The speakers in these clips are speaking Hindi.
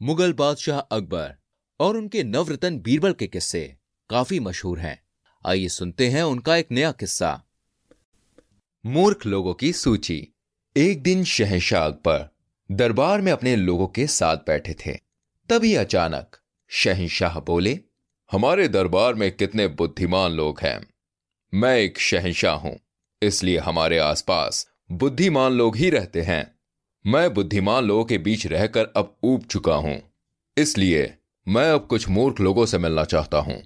Mughal बादशाह अकबर और उनके नवरतन बीरबल के किस्से काफ़ी मशहूर हैं। आइए सुनते हैं उनका एक नया किस्सा। मूर्ख लोगों की सूची। एक दिन शहंशाह अकबर दरबार में अपने लोगों के साथ बैठे थे। तभी अचानक शहनशाह बोले, हमारे दरबार में कितने बुद्धिमान लोग हैं। मैं एक शहनशाह हूँ, इसलिए हमारे आसपास बुद्धिमान लोग ही रहते हैं। मैं बुद्धिमान लोगों के बीच रहकर अब ऊब चुका हूँ। इसलिए मैं अब कुछ मूर्ख लोगों से मिलना चाहता हूँ।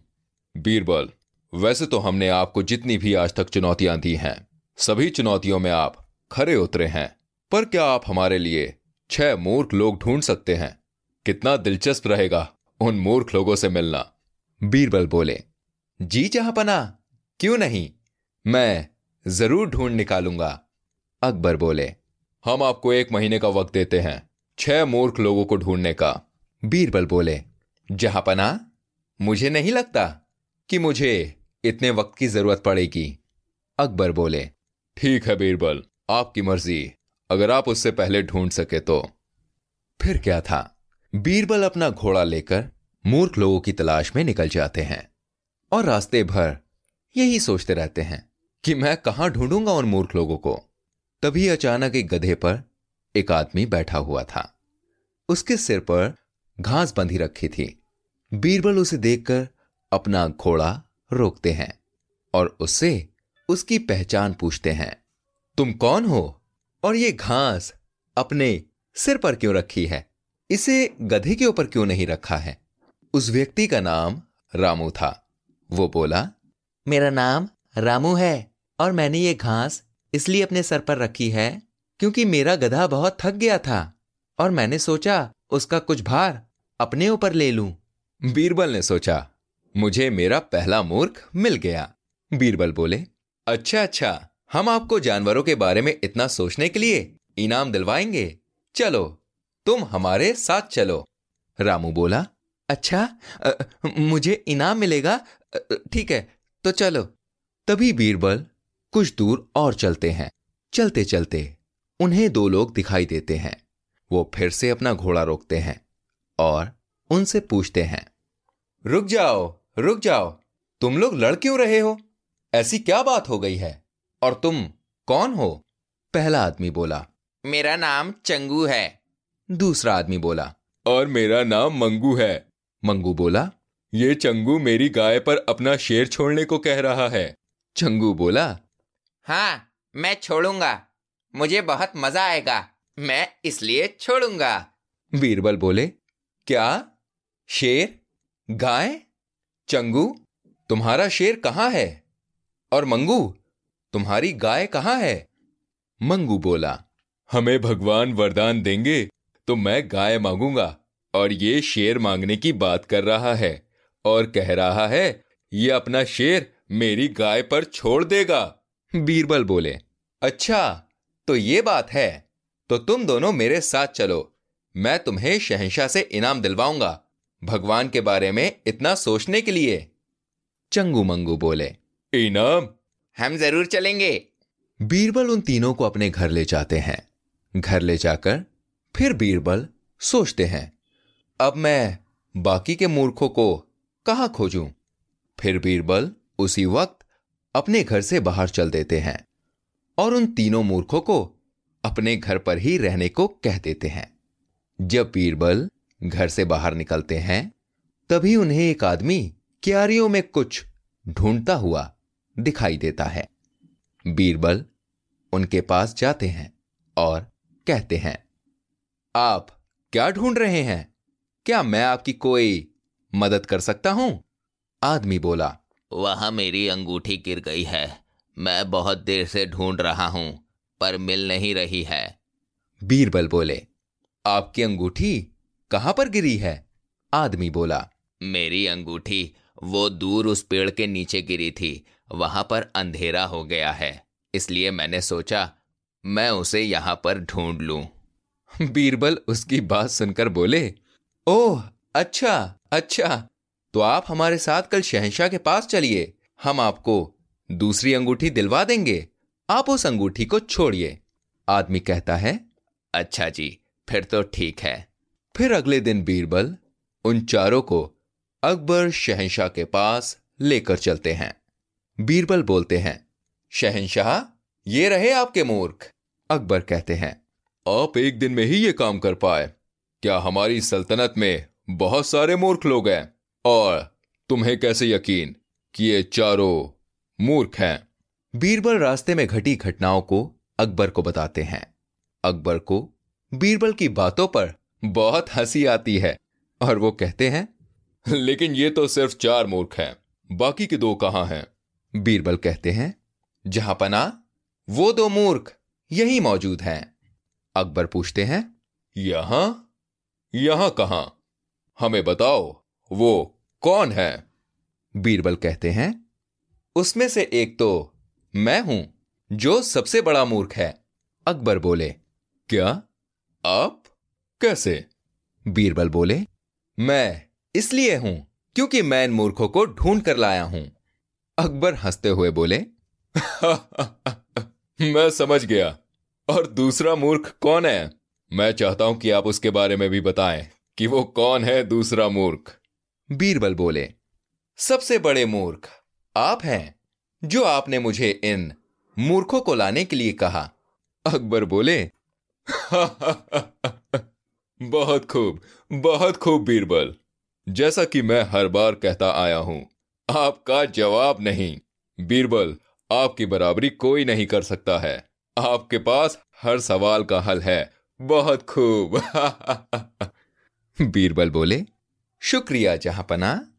बीरबल, वैसे तो हमने आपको जितनी भी आज तक चुनौतियाँ दी हैं, सभी चुनौतियों में आप खरे उतरे हैं। पर क्या आप हमारे लिए छह मूर्ख लोग ढूंढ सकते हैं? कितना दिलचस्प रहेगा उन मूर्ख लोगों से मिलना। बीरबल बोले, जी जहांपना, क्यों नहीं? मैं ज़रूर ढूंढ निकालूँगा। अकबर बोले हम आपको एक महीने का वक्त देते हैं, छह मूर्ख लोगों को ढूँढने का। बीरबल बोले जहांपना मुझे नहीं लगता कि मुझे इतने वक्त की ज़रूरत पड़ेगी। अकबर बोले, ठीक है बीरबल, आपकी मर्ज़ी, अगर आप उससे पहले ढूंढ सके तो। फिर क्या था? बीरबल अपना घोड़ा लेकर मूर्ख लोगों की तलाश में निकल जाते हैं और रास्ते भर यही सोचते रहते हैं कि मैं कहाँ ढूंढूँगा उन मूर्ख लोगों को। तभी अचानक एक गधे पर एक आदमी बैठा हुआ था। उसके सिर पर घास बंधी रखी थी। बीरबल उसे देखकर अपना घोड़ा रोकते हैं और उससे उसकी पहचान पूछते हैं, तुम कौन हो? और ये घास अपने सिर पर क्यों रखी है? इसे गधे के ऊपर क्यों नहीं रखा है? उस व्यक्ति का नाम रामू था। वो बोला, मेरा नाम रामू है और मैंने ये घास इसलिए अपने सर पर रखी है क्योंकि मेरा गधा बहुत थक गया था और मैंने सोचा उसका कुछ भार अपने ऊपर ले लूँ। बीरबल ने सोचा मुझे मेरा पहला मूर्ख मिल गया। बीरबल बोले अच्छा अच्छा हम आपको जानवरों के बारे में इतना सोचने के लिए इनाम दिलवाएँगे। चलो तुम हमारे साथ चलो। रामू बोला अच्छा अ, मुझे इनाम मिलेगा? ठीक है तो चलो। तभी बीरबल कुछ दूर और चलते हैं। चलते चलते उन्हें दो लोग दिखाई देते हैं। वो फिर से अपना घोड़ा रोकते हैं और उनसे पूछते हैं रुक जाओ रुक जाओ तुम लोग लड़ क्यों रहे हो? ऐसी क्या बात हो गई है? और तुम कौन हो? पहला आदमी बोला मेरा नाम चंगू है। दूसरा आदमी बोला और मेरा नाम मंगू है। मंगू बोला ये चंगू मेरी गाय पर अपना शेर छोड़ने को कह रहा है। चंगू बोला हाँ मैं छोड़ूँगा। मुझे बहुत मज़ा आएगा। मैं इसलिए छोड़ूँगा। बीरबल बोले, क्या? शेर? गाय? चंगू? तुम्हारा शेर कहाँ है? और मंगू, तुम्हारी गाय कहाँ है? मंगू बोला, हमें भगवान वरदान देंगे तो मैं गाय मांगूँगा, और ये शेर मांगने की बात कर रहा है, और कह रहा है, ये अपना शेर मेरी गाय पर छोड़ देगा। बीरबल बोले अच्छा तो ये बात है। तो तुम दोनों मेरे साथ चलो। मैं तुम्हें शहंशाह से इनाम दिलवाऊँगा, भगवान के बारे में इतना सोचने के लिए। चंगू मंगू बोले, इनाम? हम ज़रूर चलेंगे। बीरबल उन तीनों को अपने घर ले जाते हैं। घर ले जाकर फिर बीरबल सोचते हैं, अब मैं बाकी के मूर्खों को कहा खोजूं? फिर बीरबल उसी वक्त अपने घर से बाहर चल देते हैं और उन तीनों मूर्खों को अपने घर पर ही रहने को कह देते हैं। जब बीरबल घर से बाहर निकलते हैं, तभी उन्हें एक आदमी क्यारियों में कुछ ढूंढता हुआ दिखाई देता है। बीरबल उनके पास जाते हैं और कहते हैं, आप क्या ढूंढ रहे हैं? क्या मैं आपकी कोई मदद कर सकता हूँ? आदमी बोला वहाँ मेरी अंगूठी गिर गई है। मैं बहुत देर से ढूंढ रहा हूँ, पर मिल नहीं रही है। बीरबल बोले, आपकी अंगूठी कहाँ पर गिरी है? आदमी बोला, मेरी अंगूठी वो दूर उस पेड़ के नीचे गिरी थी, वहाँ पर अंधेरा हो गया है, इसलिए मैंने सोचा मैं उसे यहाँ पर ढूंढ लूँ। बीरबल उसकी बात सुनकर बोले, ओह अच्छा अच्छा तो आप हमारे साथ कल शहनशाह के पास चलिए। हम आपको दूसरी अंगूठी दिलवा देंगे। आप उस अंगूठी को छोड़िए। आदमी कहता है अच्छा जी, फिर तो ठीक है। फिर अगले दिन बीरबल उन चारों को अकबर शहनशाह के पास लेकर चलते हैं। बीरबल बोलते हैं शहनशाह ये रहे आपके मूर्ख। अकबर कहते हैं, आप एक दिन में ही ये काम कर पाए। क्या हमारी सल्तनत में बहुत सारे मूर्ख लोग हैं? और तुम्हें कैसे यकीन कि ये चारों मूर्ख हैं? बीरबल रास्ते में घटी घटनाओं को अकबर को बताते हैं। अकबर को बीरबल की बातों पर बहुत हँसी आती है और वो कहते हैं, लेकिन ये तो सिर्फ़ चार मूर्ख हैं, बाकी के दो कहाँ हैं? बीरबल कहते हैं, जहाँ पना वो दो मूर्ख यही मौजूद हैं। अकबर पूछते हैं, यहाँ? यहाँ कहाँ? हमें बताओ। वो कौन है? बीरबल कहते हैं, उसमें से एक तो मैं हूँ, जो सबसे बड़ा मूर्ख है। अकबर बोले, क्या? आप? कैसे? बीरबल बोले, मैं इसलिए हूँ क्योंकि मैं इन मूर्खों को ढूंढ कर लाया हूँ। अकबर हँसते हुए बोले, मैं समझ गया। और दूसरा मूर्ख कौन है? मैं चाहता हूँ कि आप उसके बारे में भी बताएँ कि वो कौन है दूसरा मूर्ख। बीरबल बोले, सबसे बड़े मूर्ख आप हैं जो आपने मुझे इन मूर्खों को लाने के लिए कहा। अकबर बोले, बहुत खूब बहुत खूब बीरबल। जैसा कि मैं हर बार कहता आया हूँ, आपका जवाब नहीं। बीरबल, आपकी बराबरी कोई नहीं कर सकता है। आपके पास हर सवाल का हल है। बहुत खूब। बीरबल बोले शुक्रिया जहाँ पना।